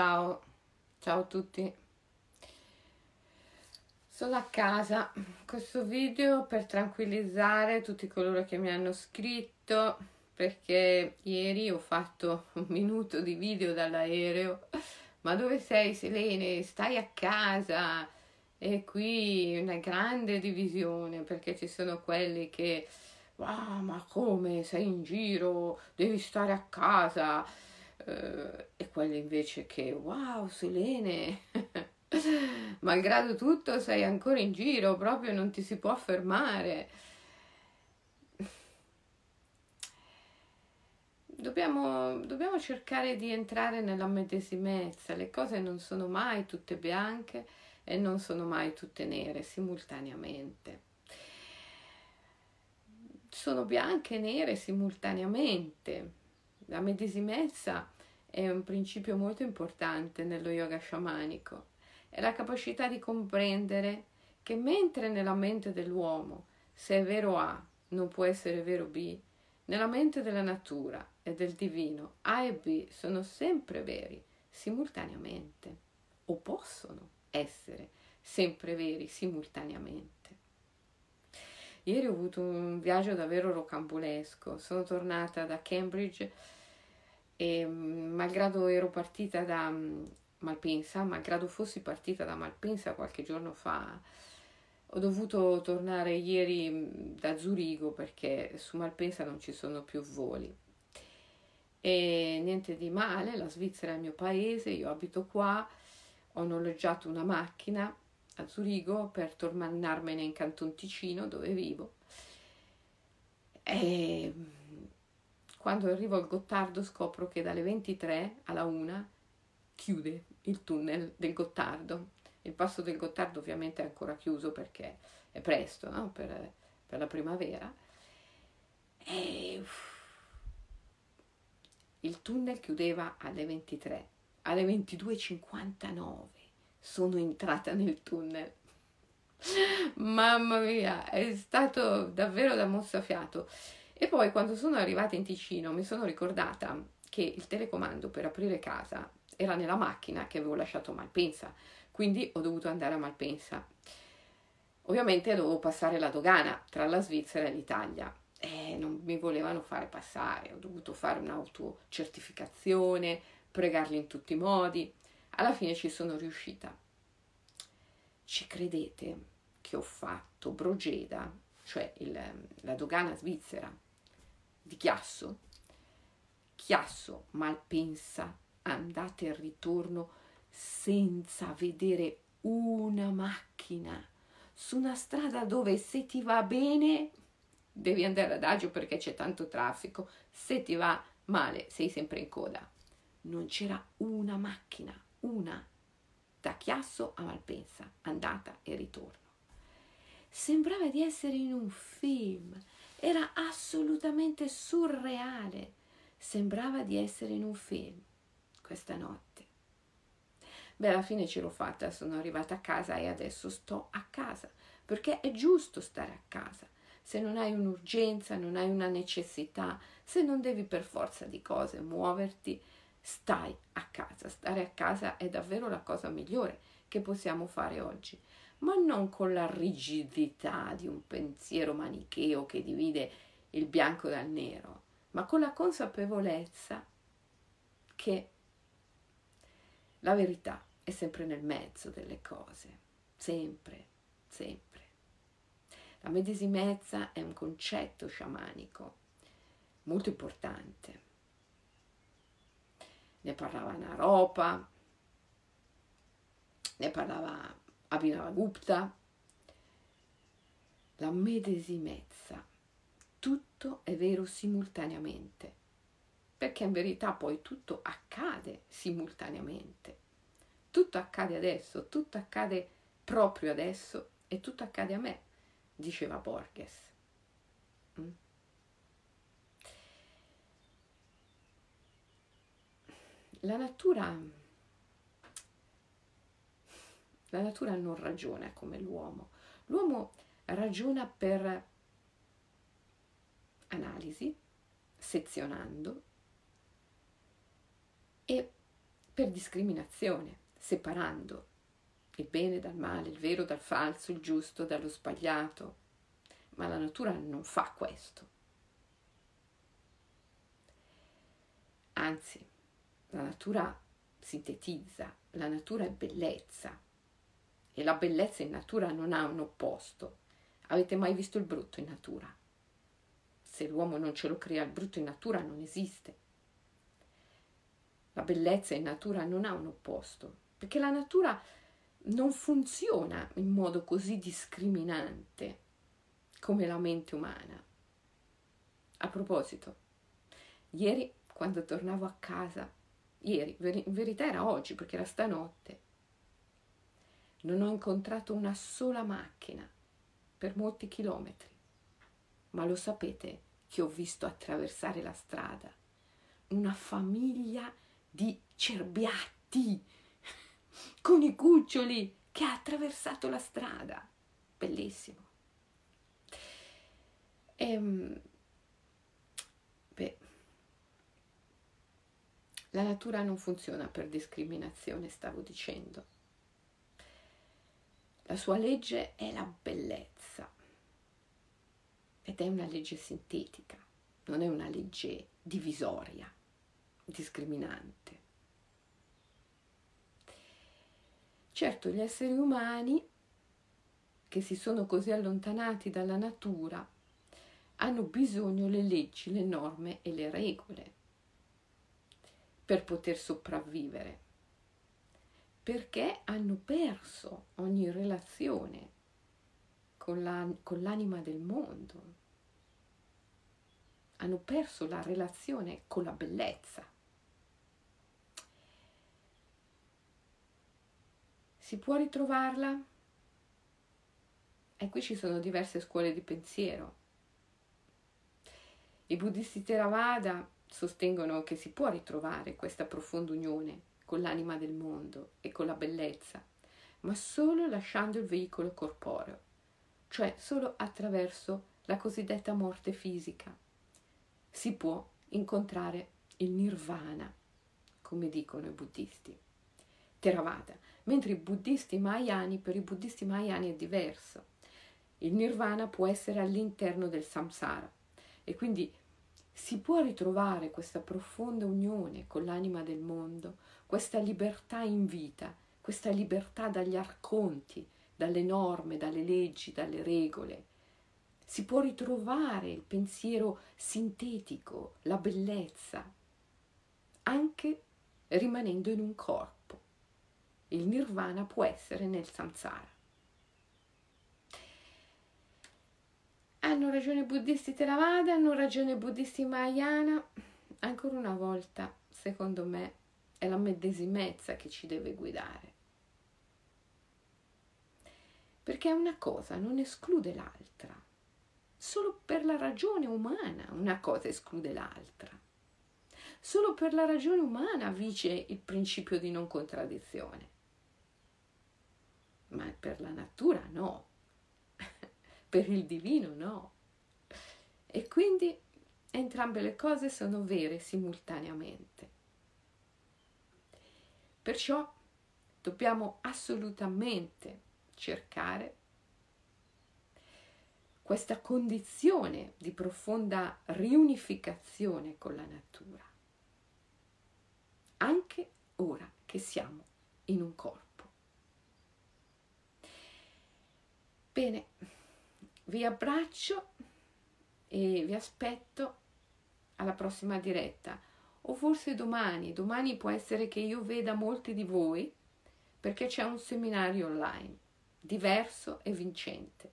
Ciao, ciao a tutti. Sono a casa. Questo video per tranquillizzare tutti coloro che mi hanno scritto perché ieri ho fatto un minuto di video dall'aereo. Ma dove sei Selene? Stai a casa? E qui una grande divisione perché ci sono quelli che wow, ma come sei in giro? Devi stare a casa eh, e quelli invece che wow Selene malgrado tutto sei ancora in giro proprio non ti si può fermare. Dobbiamo, dobbiamo cercare di entrare nella medesimezza le cose non sono mai tutte bianche e non sono mai tutte nere simultaneamente. Sono bianche e nere simultaneamente la medesimezza è un principio molto importante nello yoga sciamanico. È la capacità di comprendere che mentre nella mente dell'uomo se è vero A non può essere vero B, nella mente della natura e del divino A e B sono sempre veri simultaneamente o possono essere sempre veri simultaneamente. Ieri ho avuto un viaggio davvero rocambolesco, sono tornata da Cambridge e mm, malgrado ero partita da mm, Malpensa, malgrado fossi partita da Malpensa qualche giorno fa, ho dovuto tornare ieri mm, da Zurigo perché su Malpensa non ci sono più voli. E niente di male, la Svizzera è il mio paese, io abito qua, ho noleggiato una macchina a Zurigo per tornarmene in Canton Ticino dove vivo. E quando arrivo al Gottardo scopro che dalle 23 alla 1 chiude il tunnel del Gottardo. Il passo del Gottardo ovviamente è ancora chiuso perché è presto, no? per, per, la primavera. E uff, il tunnel chiudeva alle 23, alle 22.59 sono entrata nel tunnel. Mamma mia, è stato davvero da mozzafiato. E poi quando sono arrivata in Ticino mi sono ricordata che il telecomando per aprire casa era nella macchina che avevo lasciato a Malpensa, quindi ho dovuto andare a Malpensa. Ovviamente dovevo passare la dogana tra la Svizzera e l'Italia e non mi volevano fare passare, ho dovuto fare un'autocertificazione, pregarli in tutti i modi. Alla fine ci sono riuscita. Ci credete che ho fatto Brogeda, cioè il, la dogana svizzera, di Chiasso, Chiasso, Malpensa, andate e ritorno senza vedere una macchina. Su una strada dove se ti va bene devi andare adagio perché c'è tanto traffico, se ti va male sei sempre in coda. Non c'era una macchina, una, da Chiasso a Malpensa, andata e ritorno. Sembrava di essere in un film, era assolutamente surreale. Sembrava di essere in un film questa notte. Beh, alla fine ce l'ho fatta, sono arrivata a casa e adesso sto a casa, perché è giusto stare a casa. Se non hai un'urgenza, non hai una necessità, se non devi per forza di cose muoverti, stai a casa. Stare a casa è davvero la cosa migliore che possiamo fare oggi ma non con la rigidità di un pensiero manicheo che divide il bianco dal nero, ma con la consapevolezza che la verità è sempre nel mezzo delle cose, sempre, sempre. La medesimezza è un concetto sciamanico molto importante. Ne parlava Naropa, ne parlava Abhinavagupta, la medesimezza. Tutto è vero simultaneamente, perché in verità poi tutto accade simultaneamente. Tutto accade adesso, tutto accade proprio adesso e tutto accade a me, diceva Borges. Mm? La natura la natura non ragiona come l'uomo. L'uomo ragiona per analisi, sezionando e per discriminazione, separando il bene dal male, il vero dal falso, il giusto dallo sbagliato. Ma la natura non fa questo. Anzi, la natura sintetizza, la natura è bellezza e la bellezza in natura non ha un opposto. Avete mai visto il brutto in natura? Se l'uomo non ce lo crea, il brutto in natura non esiste. La bellezza in natura non ha un opposto, perché la natura non funziona in modo così discriminante come la mente umana. A proposito, ieri quando tornavo a casa, ieri, in verità era oggi perché era stanotte, non ho incontrato una sola macchina per molti chilometri, ma lo sapete che ho visto attraversare la strada una famiglia di cerbiatti con i cuccioli che ha attraversato la strada. Bellissimo. Ehm, beh, la natura non funziona per discriminazione, stavo dicendo. La sua legge è la bellezza ed è una legge sintetica, non è una legge divisoria, discriminante. Certo, gli esseri umani che si sono così allontanati dalla natura hanno bisogno le leggi, le norme e le regole per poter sopravvivere, perché hanno perso ogni relazione con, la, con l'anima del mondo, hanno perso la relazione con la bellezza. Si può ritrovarla? E qui ci sono diverse scuole di pensiero. I buddhisti Theravada sostengono che si può ritrovare questa profonda unione con l'anima del mondo e con la bellezza, ma solo lasciando il veicolo corporeo, cioè solo attraverso la cosiddetta morte fisica. Si può incontrare il nirvana, come dicono i buddhisti. Theravada mentre i buddisti mahayani, per i buddisti mahayani è diverso. Il nirvana può essere all'interno del samsara e quindi si può ritrovare questa profonda unione con l'anima del mondo, questa libertà in vita, questa libertà dagli arconti, dalle norme, dalle leggi, dalle regole. Si può ritrovare il pensiero sintetico, la bellezza, anche rimanendo in un corpo. Il nirvana può essere nel samsara. Hanno ragione i buddisti Theravada, hanno ragione i buddisti Mahayana. Ancora una volta, secondo me, è la medesimezza che ci deve guidare. Perché una cosa non esclude l'altra. Solo per la ragione umana una cosa esclude l'altra. Solo per la ragione umana vige il principio di non contraddizione ma per la natura no, per il divino no. E quindi entrambe le cose sono vere simultaneamente. Perciò dobbiamo assolutamente cercare questa condizione di profonda riunificazione con la natura, anche ora che siamo in un corpo. Bene, vi abbraccio e vi aspetto alla prossima diretta o forse domani. Domani può essere che io veda molti di voi perché c'è un seminario online diverso e vincente.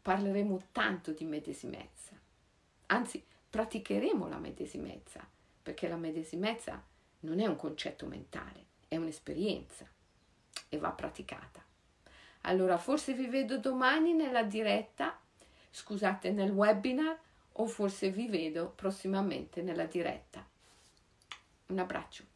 Parleremo tanto di medesimezza, anzi praticheremo la medesimezza perché la medesimezza non è un concetto mentale, è un'esperienza e va praticata. Allora forse vi vedo domani nella diretta, scusate, nel webinar o forse vi vedo prossimamente nella diretta. Un abbraccio.